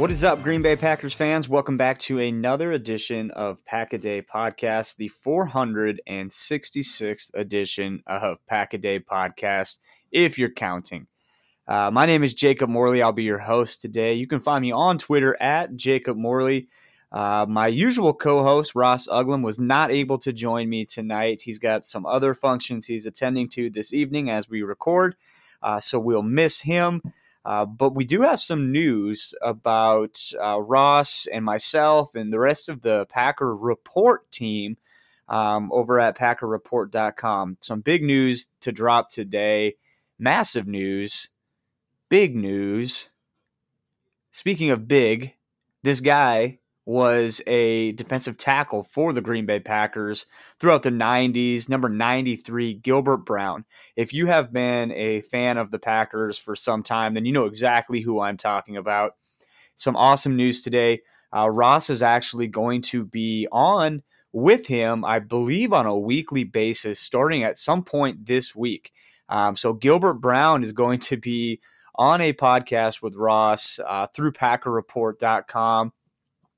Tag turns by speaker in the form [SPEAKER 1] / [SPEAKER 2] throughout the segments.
[SPEAKER 1] What is up, Green Bay Packers fans? Welcome back to another edition of Pack a Day Podcast, the 466th edition of Pack a Day Podcast, if you're counting. Uh, my name is Jacob Morley. I'll be your host today. You can find me on Twitter at Jacob Morley. Uh, my usual co host, Ross Uglem, was not able to join me tonight. He's got some other functions he's attending to this evening as we record, uh, so we'll miss him. Uh, but we do have some news about uh, Ross and myself and the rest of the Packer Report team um, over at PackerReport.com. Some big news to drop today. Massive news. Big news. Speaking of big, this guy was a defensive tackle for the Green Bay Packers throughout the 90s, number 93, Gilbert Brown. If you have been a fan of the Packers for some time, then you know exactly who I'm talking about. Some awesome news today. Uh, Ross is actually going to be on with him, I believe, on a weekly basis, starting at some point this week. Um, so Gilbert Brown is going to be on a podcast with Ross uh, through PackerReport.com.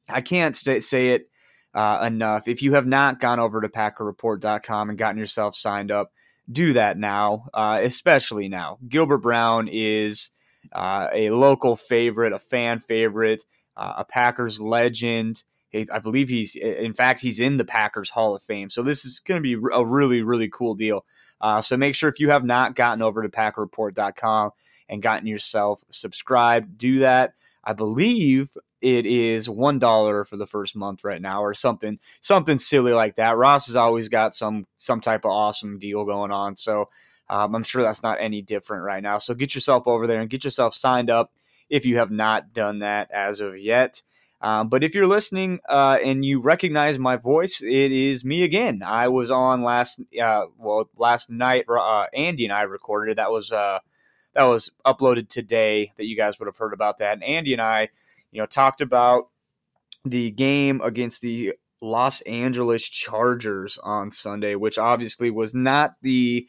[SPEAKER 1] I can't st- say it uh, enough. If you have not gone over to PackerReport.com and gotten yourself signed up, do that now, uh, especially now. Gilbert Brown is uh, a local favorite, a fan favorite, uh, a Packers legend. I believe he's, in fact, he's in the Packers Hall of Fame. So this is going to be a really, really cool deal. Uh, so make sure if you have not gotten over to PackerReport.com and gotten yourself subscribed, do that. I believe it is one dollar for the first month right now, or something something silly like that. Ross has always got some some type of awesome deal going on, so um, I'm sure that's not any different right now. So get yourself over there and get yourself signed up if you have not done that as of yet. Um, but if you're listening uh, and you recognize my voice, it is me again. I was on last uh, well last night. Uh, Andy and I recorded. That was uh, that was uploaded today. That you guys would have heard about that. And Andy and I you know, talked about the game against the Los Angeles Chargers on Sunday, which obviously was not the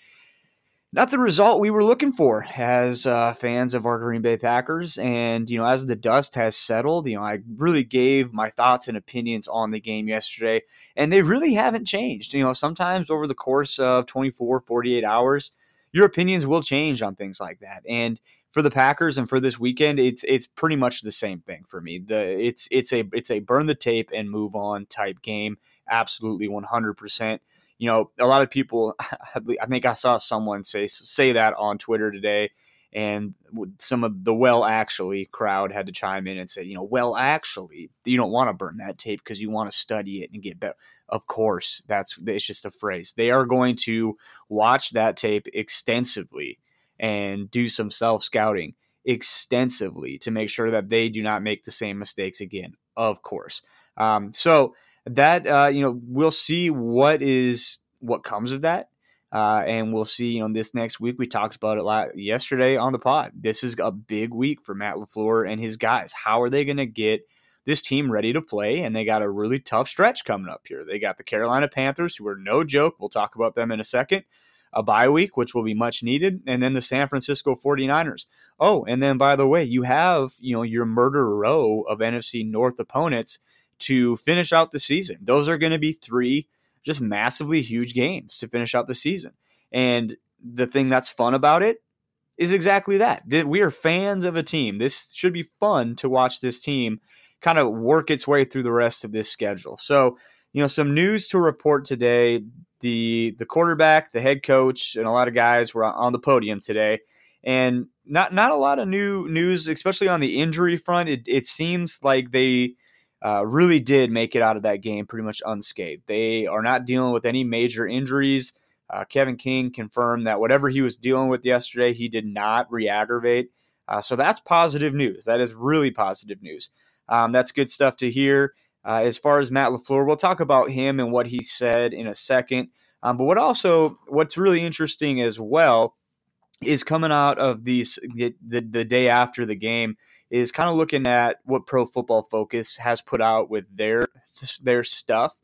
[SPEAKER 1] not the result we were looking for as uh, fans of our Green Bay Packers. And you know, as the dust has settled, you know, I really gave my thoughts and opinions on the game yesterday, and they really haven't changed. You know, sometimes over the course of 24, 48 hours, your opinions will change on things like that. And for the Packers and for this weekend, it's it's pretty much the same thing for me. The it's it's a it's a burn the tape and move on type game. Absolutely, one hundred percent. You know, a lot of people. I think I saw someone say say that on Twitter today, and some of the well actually crowd had to chime in and say, you know, well actually, you don't want to burn that tape because you want to study it and get better. Of course, that's it's just a phrase. They are going to watch that tape extensively and do some self scouting extensively to make sure that they do not make the same mistakes again. Of course. Um, so that uh, you know we'll see what is what comes of that. Uh, and we'll see, you know, this next week. We talked about it yesterday on the pod. This is a big week for Matt LaFleur and his guys. How are they going to get this team ready to play? And they got a really tough stretch coming up here. They got the Carolina Panthers, who are no joke. We'll talk about them in a second a bye week, which will be much needed, and then the San Francisco 49ers. Oh, and then by the way, you have, you know, your murder row of NFC North opponents to finish out the season. Those are going to be three just massively huge games to finish out the season. And the thing that's fun about it is exactly that. We are fans of a team. This should be fun to watch this team kind of work its way through the rest of this schedule. So, you know, some news to report today the the quarterback, the head coach, and a lot of guys were on the podium today, and not not a lot of new news, especially on the injury front. It, it seems like they uh, really did make it out of that game pretty much unscathed. They are not dealing with any major injuries. Uh, Kevin King confirmed that whatever he was dealing with yesterday, he did not re-aggravate. Uh, so that's positive news. That is really positive news. Um, that's good stuff to hear. Uh, as far as Matt LaFleur, we'll talk about him and what he said in a second. Um, but what also, what's really interesting as well is coming out of these the, the, the day after the game is kind of looking at what Pro Football Focus has put out with their their stuff,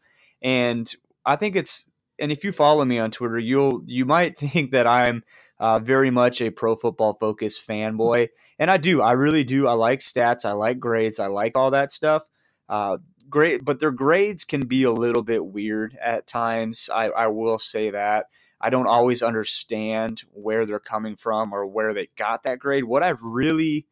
[SPEAKER 1] and I think it's and if you follow me on Twitter, you'll you might think that I'm uh, very much a Pro Football Focus fanboy, and I do. I really do. I like stats. I like grades. I like all that stuff. Uh, great, but their grades can be a little bit weird at times. I, I will say that. I don't always understand where they're coming from or where they got that grade. What I really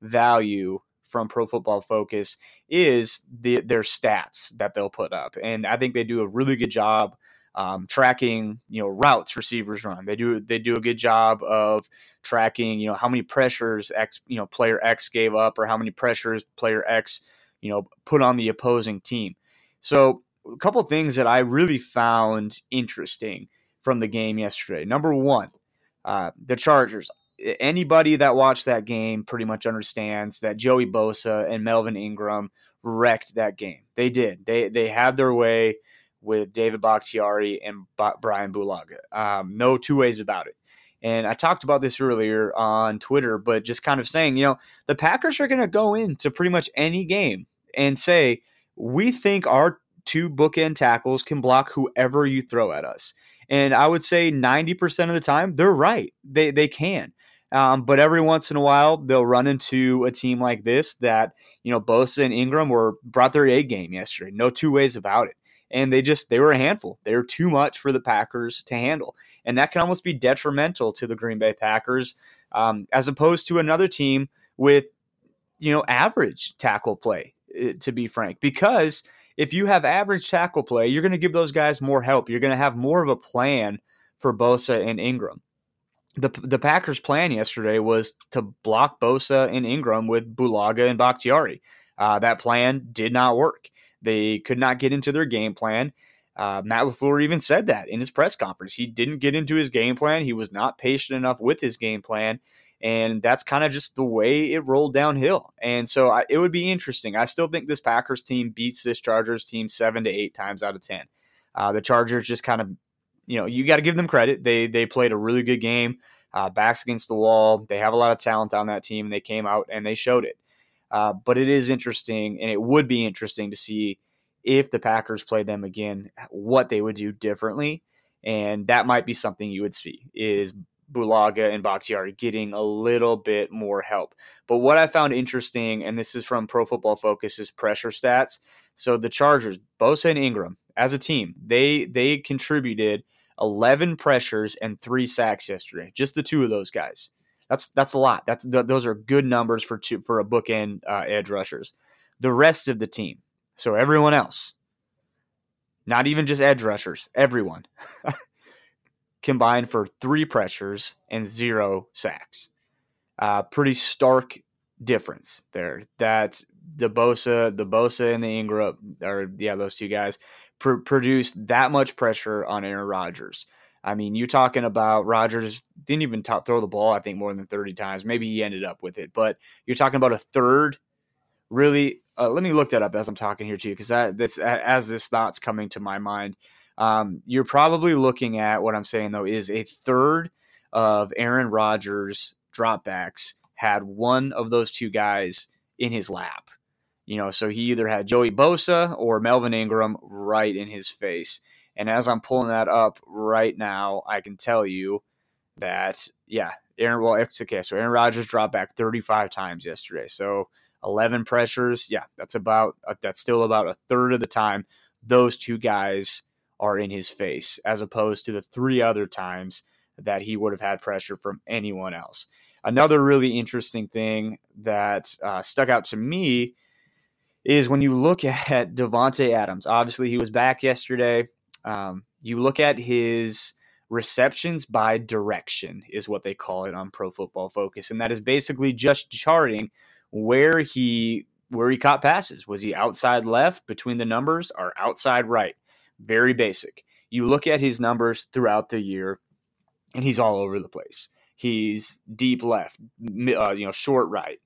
[SPEAKER 1] value from Pro Football Focus is the, their stats that they'll put up, and I think they do a really good job um, tracking, you know, routes receivers run. They do they do a good job of tracking, you know, how many pressures X, you know, player X gave up or how many pressures player X you know, put on the opposing team. So, a couple things that I really found interesting from the game yesterday. Number one, uh, the Chargers. Anybody that watched that game pretty much understands that Joey Bosa and Melvin Ingram wrecked that game. They did. They they had their way with David Bakhtiari and Brian Bulaga. Um, no two ways about it. And I talked about this earlier on Twitter, but just kind of saying, you know, the Packers are going to go into pretty much any game and say, we think our two bookend tackles can block whoever you throw at us. And I would say 90% of the time, they're right. They, they can. Um, but every once in a while, they'll run into a team like this that, you know, Bosa and Ingram were brought their A game yesterday. No two ways about it. And they just, they were a handful. They were too much for the Packers to handle. And that can almost be detrimental to the Green Bay Packers um, as opposed to another team with, you know, average tackle play to be frank, because if you have average tackle play, you're going to give those guys more help. You're going to have more of a plan for Bosa and Ingram. The, the Packers' plan yesterday was to block Bosa and Ingram with Bulaga and Bakhtiari. Uh, that plan did not work. They could not get into their game plan. Uh, Matt LaFleur even said that in his press conference. He didn't get into his game plan. He was not patient enough with his game plan and that's kind of just the way it rolled downhill. And so I, it would be interesting. I still think this Packers team beats this Chargers team seven to eight times out of ten. Uh, the Chargers just kind of, you know, you got to give them credit. They they played a really good game, uh, backs against the wall. They have a lot of talent on that team. They came out and they showed it. Uh, but it is interesting, and it would be interesting to see if the Packers play them again, what they would do differently. And that might be something you would see is Bulaga and Bakhtiari getting a little bit more help. But what I found interesting, and this is from Pro Football Focus, is pressure stats. So the Chargers, Bosa and Ingram, as a team, they they contributed 11 pressures and three sacks yesterday. Just the two of those guys. That's that's a lot. That's th- those are good numbers for two, for a bookend uh, edge rushers. The rest of the team, so everyone else, not even just edge rushers, everyone combined for three pressures and zero sacks. Uh, pretty stark difference there. That the Bosa, the Bosa and the Ingram, or yeah, those two guys pr- produced that much pressure on Aaron Rodgers. I mean, you're talking about Rodgers didn't even t- throw the ball, I think, more than 30 times. Maybe he ended up with it, but you're talking about a third. Really, uh, let me look that up as I'm talking here to you because as this thought's coming to my mind. Um, you're probably looking at what I'm saying though is a third of Aaron Rodgers dropbacks had one of those two guys in his lap. You know, so he either had Joey Bosa or Melvin Ingram right in his face. And as I'm pulling that up right now, I can tell you that, yeah, Aaron, well, it's okay. So Aaron Rodgers dropped back 35 times yesterday. So 11 pressures. Yeah, that's about, uh, that's still about a third of the time those two guys are in his face, as opposed to the three other times that he would have had pressure from anyone else. Another really interesting thing that uh, stuck out to me is when you look at Davante Adams. Obviously, he was back yesterday. Um, you look at his receptions by direction is what they call it on Pro Football Focus, and that is basically just charting where he where he caught passes. Was he outside left between the numbers or outside right? Very basic. You look at his numbers throughout the year, and he's all over the place. He's deep left, uh, you know, short right,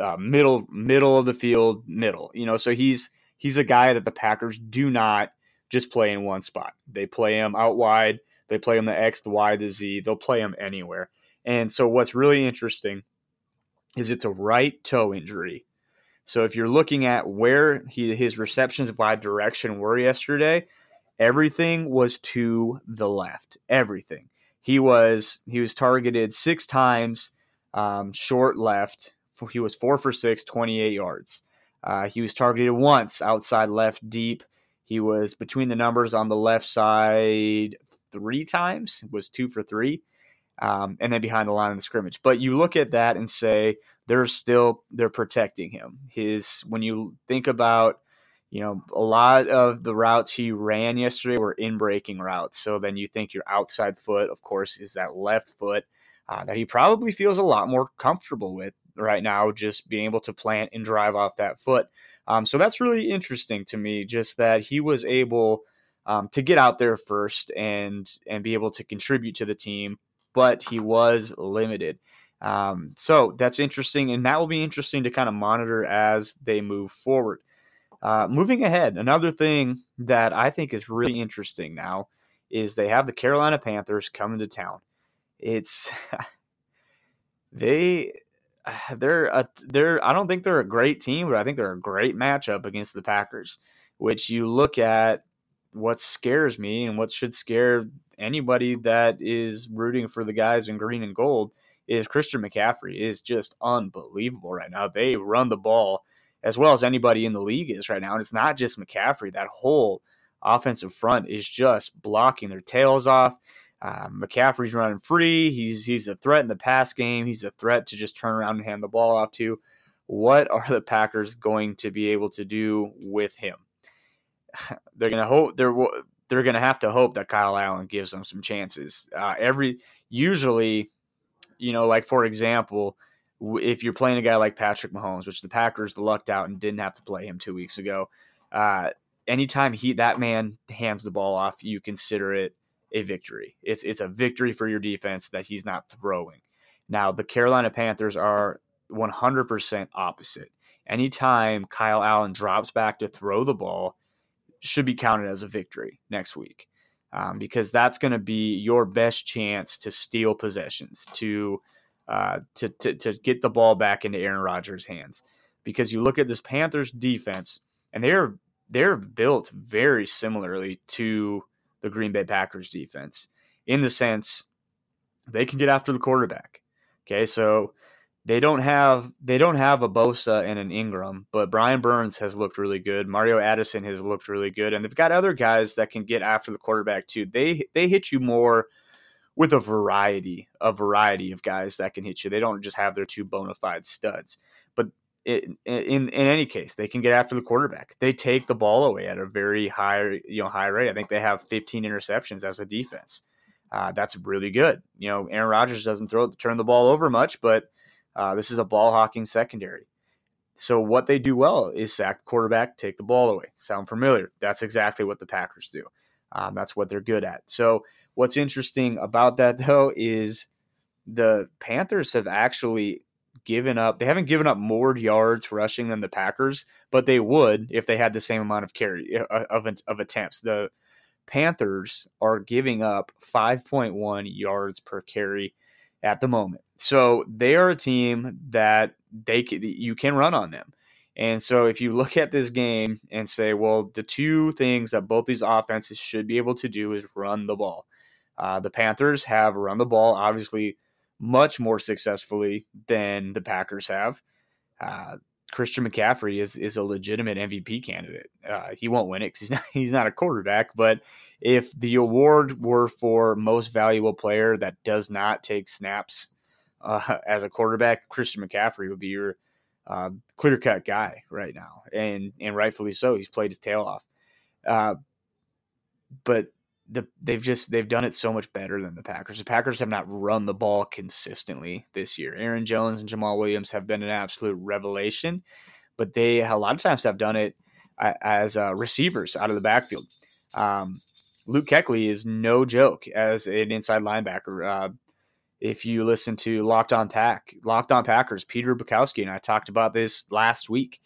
[SPEAKER 1] uh, middle middle of the field, middle. You know, so he's he's a guy that the Packers do not just play in one spot. They play him out wide. They play him the X, the Y, the Z. They'll play him anywhere. And so what's really interesting is it's a right toe injury. So if you're looking at where he his receptions by direction were yesterday, everything was to the left. Everything. He was he was targeted six times um, short left. He was four for six, 28 yards. Uh, he was targeted once outside left deep. He was between the numbers on the left side three times, was two for three, um, and then behind the line of the scrimmage. But you look at that and say they're still they're protecting him. His when you think about you know, a lot of the routes he ran yesterday were in breaking routes. So then you think your outside foot, of course, is that left foot uh, that he probably feels a lot more comfortable with right now, just being able to plant and drive off that foot. Um, so that's really interesting to me, just that he was able um, to get out there first and and be able to contribute to the team, but he was limited. Um, so that's interesting, and that will be interesting to kind of monitor as they move forward. Uh, moving ahead, another thing that I think is really interesting now is they have the Carolina Panthers coming to town. It's they they're a, they're I don't think they're a great team, but I think they're a great matchup against the Packers. Which you look at what scares me and what should scare anybody that is rooting for the guys in green and gold is Christian McCaffrey is just unbelievable right now. They run the ball as well as anybody in the league is right now. And it's not just McCaffrey. That whole offensive front is just blocking their tails off. Um, McCaffrey's running free. He's he's a threat in the pass game. He's a threat to just turn around and hand the ball off to. What are the Packers going to be able to do with him? they're gonna hope they're they're gonna have to hope that Kyle Allen gives them some chances. Uh, every usually, you know, like for example, if you're playing a guy like Patrick Mahomes, which the Packers lucked out and didn't have to play him two weeks ago, uh, anytime he that man hands the ball off, you consider it a victory. It's it's a victory for your defense that he's not throwing. Now the Carolina Panthers are 100% opposite. Anytime Kyle Allen drops back to throw the ball, should be counted as a victory next week. Um, because that's going to be your best chance to steal possessions, to uh, to, to, to get the ball back into Aaron Rodgers' hands. Because you look at this Panthers defense, and they're they're built very similarly to the Green Bay Packers defense in the sense they can get after the quarterback. Okay, so they don't have they don't have a Bosa and an Ingram, but Brian Burns has looked really good. Mario Addison has looked really good, and they've got other guys that can get after the quarterback too. They they hit you more with a variety, a variety of guys that can hit you. They don't just have their two bona fide studs, but it, in in any case, they can get after the quarterback. They take the ball away at a very high you know high rate. I think they have 15 interceptions as a defense. Uh, that's really good. You know, Aaron Rodgers doesn't throw turn the ball over much, but uh, this is a ball hawking secondary. So what they do well is sack quarterback, take the ball away. Sound familiar? That's exactly what the Packers do. Um, that's what they're good at. So what's interesting about that though is the Panthers have actually given up. They haven't given up more yards rushing than the Packers, but they would if they had the same amount of carry uh, of of attempts. The Panthers are giving up 5.1 yards per carry at the moment. So they are a team that they you can run on them. And so if you look at this game and say, well, the two things that both these offenses should be able to do is run the ball. Uh, the Panthers have run the ball obviously much more successfully than the Packers have. Uh, Christian McCaffrey is is a legitimate MVP candidate. Uh, he won't win it because he's not he's not a quarterback. But if the award were for most valuable player that does not take snaps uh, as a quarterback, Christian McCaffrey would be your uh, clear cut guy right now, and and rightfully so. He's played his tail off, uh, but the they've just they've done it so much better than the Packers. The Packers have not run the ball consistently this year. Aaron Jones and Jamaal Williams have been an absolute revelation, but they a lot of times have done it as uh, receivers out of the backfield. Um, Luke Kuechly is no joke as an inside linebacker. If you listen to Locked On Pack, Locked On Packers, Peter Bukowski and I talked about this last week.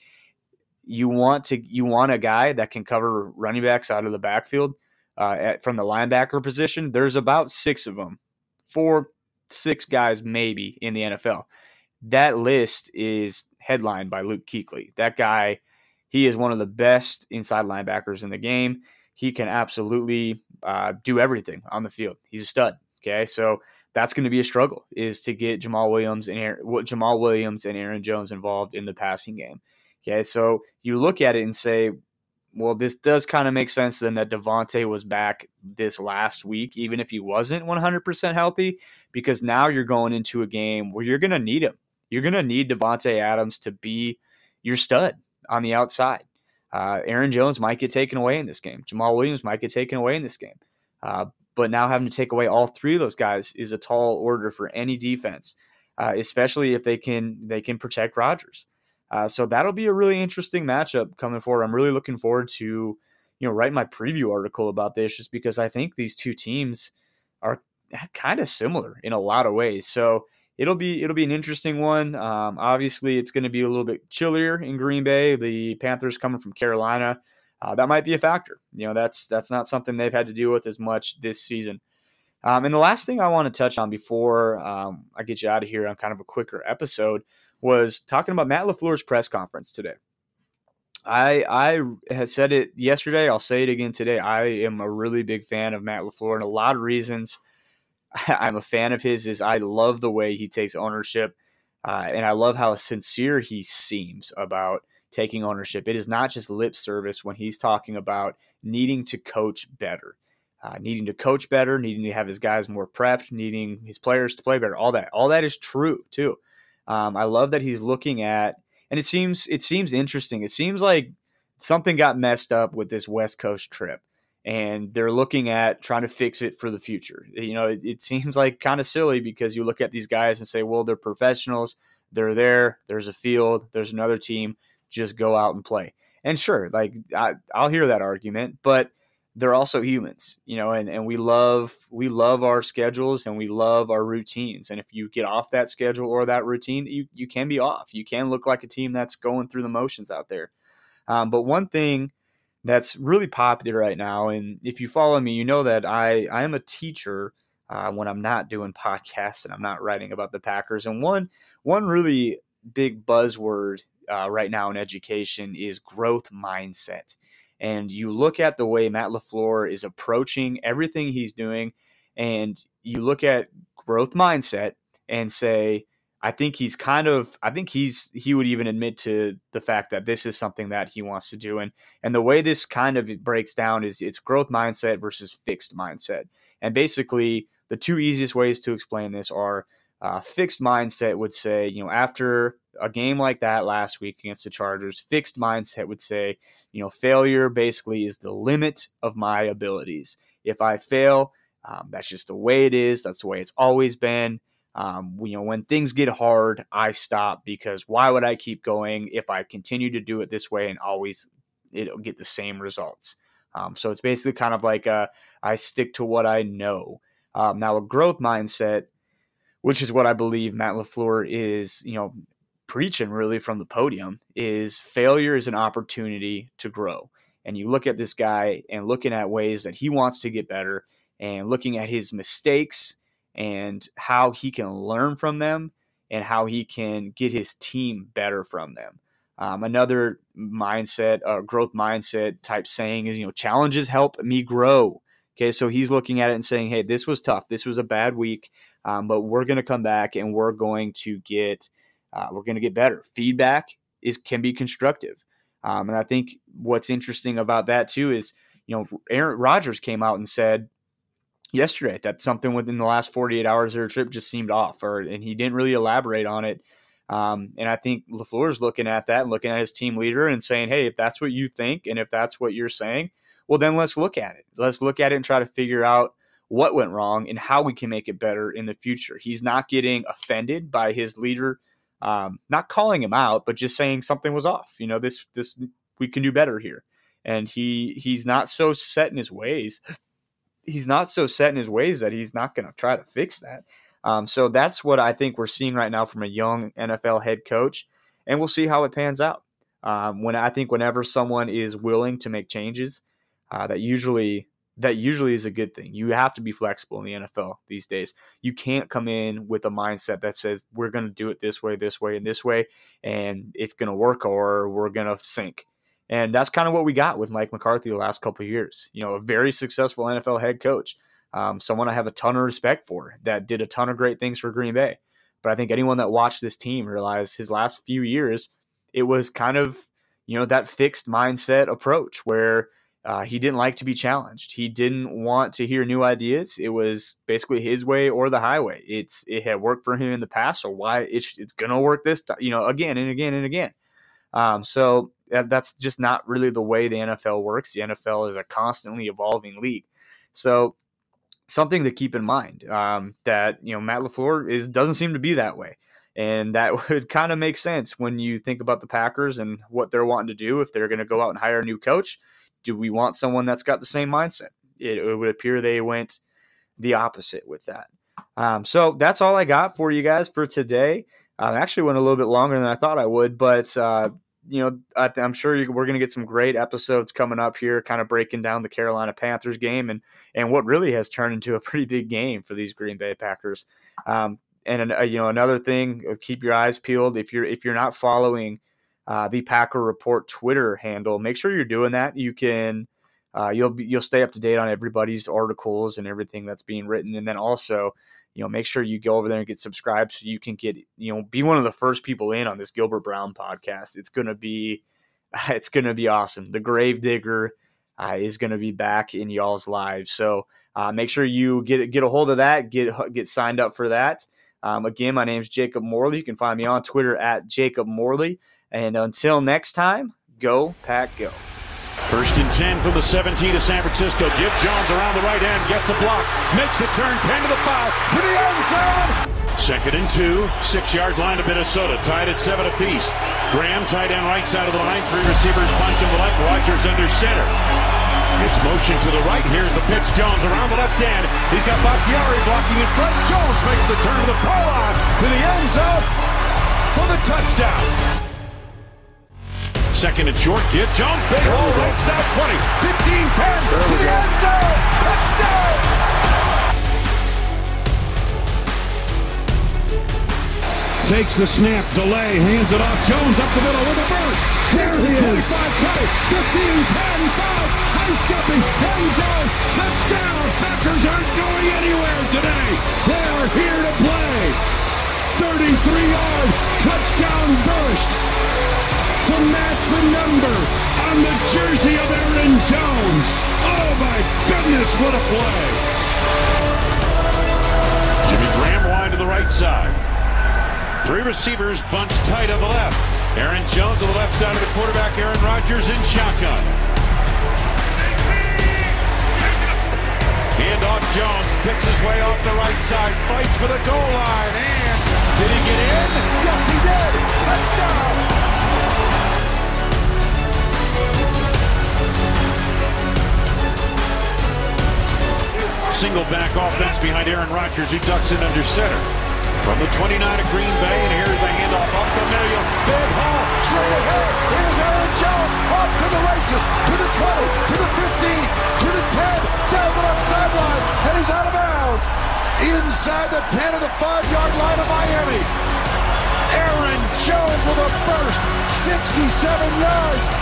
[SPEAKER 1] You want to you want a guy that can cover running backs out of the backfield uh, at, from the linebacker position. There's about six of them, four, six guys maybe in the NFL. That list is headlined by Luke Kuechly. That guy, he is one of the best inside linebackers in the game. He can absolutely uh, do everything on the field. He's a stud. Okay, so that's going to be a struggle is to get Jamaal Williams and Aaron, Jamaal Williams and Aaron Jones involved in the passing game. Okay, so you look at it and say, well, this does kind of make sense then that Davante was back this last week, even if he wasn't 100% healthy, because now you're going into a game where you're going to need him. You're going to need Davante Adams to be your stud on the outside. Uh, Aaron Jones might get taken away in this game. Jamaal Williams might get taken away in this game. Uh, but now having to take away all three of those guys is a tall order for any defense, uh, especially if they can they can protect Rodgers. Uh, so that'll be a really interesting matchup coming forward. I'm really looking forward to you know write my preview article about this just because I think these two teams are kind of similar in a lot of ways. So it'll be it'll be an interesting one. Um, obviously, it's going to be a little bit chillier in Green Bay. The Panthers coming from Carolina uh, that might be a factor. You know, that's that's not something they've had to deal with as much this season. Um, and the last thing I want to touch on before um, I get you out of here on kind of a quicker episode was talking about Matt LaFleur's press conference today. I I had said it yesterday. I'll say it again today. I am a really big fan of Matt LaFleur, and a lot of reasons I'm a fan of his is I love the way he takes ownership, uh, and I love how sincere he seems about taking ownership. It is not just lip service when he's talking about needing to coach better, uh, needing to coach better, needing to have his guys more prepped, needing his players to play better. All that, all that is true too. Um, I love that he's looking at, and it seems it seems interesting. It seems like something got messed up with this West Coast trip, and they're looking at trying to fix it for the future. You know, it, it seems like kind of silly because you look at these guys and say, well, they're professionals. They're there. There's a field. There's another team just go out and play. And sure, like I, I'll hear that argument, but they're also humans, you know, and, and we love we love our schedules and we love our routines. And if you get off that schedule or that routine, you you can be off. You can look like a team that's going through the motions out there. Um, but one thing that's really popular right now, and if you follow me, you know that I I am a teacher uh, when I'm not doing podcasts and I'm not writing about the Packers. And one one really big buzzword uh, right now in education is growth mindset. And you look at the way Matt LaFleur is approaching everything he's doing, and you look at growth mindset and say, I think he's kind of I think he's he would even admit to the fact that this is something that he wants to do and and the way this kind of breaks down is it's growth mindset versus fixed mindset. And basically the two easiest ways to explain this are uh, fixed mindset would say, you know, after a game like that last week against the Chargers, fixed mindset would say, you know, failure basically is the limit of my abilities. If I fail, um, that's just the way it is. That's the way it's always been. Um, you know, when things get hard, I stop because why would I keep going if I continue to do it this way and always it'll get the same results? Um, so it's basically kind of like a, I stick to what I know. Um, now, a growth mindset, which is what I believe Matt LaFleur is, you know, preaching really from the podium, is failure is an opportunity to grow. And you look at this guy and looking at ways that he wants to get better and looking at his mistakes and how he can learn from them and how he can get his team better from them. Um, another mindset, uh, growth mindset type saying is, you know, challenges help me grow. Okay, so he's looking at it and saying, hey, this was tough. This was a bad week, um, but we're going to come back and we're going to get, uh, we're going to get better. Feedback is can be constructive, um, and I think what's interesting about that too is, you know, Aaron Rodgers came out and said, yesterday that something within the last 48 hours of their trip just seemed off, or and he didn't really elaborate on it. Um, and I think LaFleur is looking at that and looking at his team leader and saying, hey, if that's what you think and if that's what you're saying, well, then let's look at it. Let's look at it and try to figure out what went wrong and how we can make it better in the future. He's not getting offended by his leader, um, not calling him out, but just saying something was off. You know, this this we can do better here. And he he's not so set in his ways he's not so set in his ways that he's not going to try to fix that. Um, so that's what I think we're seeing right now from a young NFL head coach, and we'll see how it pans out. Um, when I think whenever someone is willing to make changes, uh, that usually that usually is a good thing. You have to be flexible in the NFL these days. You can't come in with a mindset that says we're going to do it this way, this way, and this way, and it's going to work or we're going to sink. And that's kind of what we got with Mike McCarthy the last couple of years. You know, a very successful NFL head coach, um, someone I have a ton of respect for that did a ton of great things for Green Bay. But I think anyone that watched this team realized his last few years, it was kind of, you know, that fixed mindset approach where uh, he didn't like to be challenged. He didn't want to hear new ideas. It was basically his way or the highway. It's it had worked for him in the past, so why it's it's gonna work this time, you know, again and again and again. Um, so that's just not really the way the NFL works. The NFL is a constantly evolving league. So something to keep in mind um, that you know Matt LaFleur is doesn't seem to be that way. And that would kind of make sense when you think about the Packers and what they're wanting to do. If they're going to go out and hire a new coach, do we want someone that's got the same mindset? It, it would appear they went the opposite with that. Um, so that's all I got for you guys for today. I actually went a little bit longer than I thought I would, but uh, you know, I, am sure we're going to get some great episodes coming up here, kind of breaking down the Carolina Panthers game and and what really has turned into a pretty big game for these Green Bay Packers. Um, and uh, you know, another thing, uh, keep your eyes peeled if you're if you're not following uh, the Packer Report Twitter handle, make sure you're doing that. You can. Uh, you'll be, you'll stay up to date on everybody's articles and everything that's being written, and then also you know, make sure you go over there and get subscribed so you can get, you know, be one of the first people in on this Gilbert Brown podcast. It's to be, it's to be awesome. The Gravedigger uh, is going to be back in y'all's lives. So uh, make sure you get get a hold of that, get get signed up for that. Um, again, my name is Jacob Morley. You can find me on Twitter at Jacob Morley. And until next time, go Pack Go.
[SPEAKER 2] First and 10 from the 17 to San Francisco. Give Jones around the right end, gets a block, makes the turn, 10 to the foul, to the end zone. Second and two, six yard line to Minnesota, tied at seven apiece. Graham tight end right side of the line, three receivers punch to the left, Rodgers under center. It's motion to the right. Here's the pitch. Jones around the left end. He's got Bakhtiari blocking in front. Jones makes the turn to the pylon to the end zone for the touchdown. Second and short. Get Jones. Big hole. Right side 20. 15 10 to the end zone. Touchdown. Takes the snap, delay, hands it off. Jones up the middle with a burst. There he is. 25 20, 15 10
[SPEAKER 3] 33-yard touchdown burst to match the number on the jersey of Aaron Jones. Oh my goodness, what a play!
[SPEAKER 2] Jimmy Graham wide to the right side. Three receivers bunched tight on the left. Aaron Jones on the left side of the quarterback. Aaron Rodgers in shotgun. Handoff Jones picks his way off the right side, fights for the goal line, and did he get in? Yes, he did. Touchdown. Single back offense behind Aaron Rodgers, who ducks in under center. From the 29 of Green Bay, and here's the handoff up the middle. Big hole, straight ahead. Here's Aaron Jones off to the races, to the 20, to the 15, to the 10, down the left sideline, and he's out of bounds. Inside the 10 of the 5-yard line of Miami. Aaron Jones with a first 67 yards.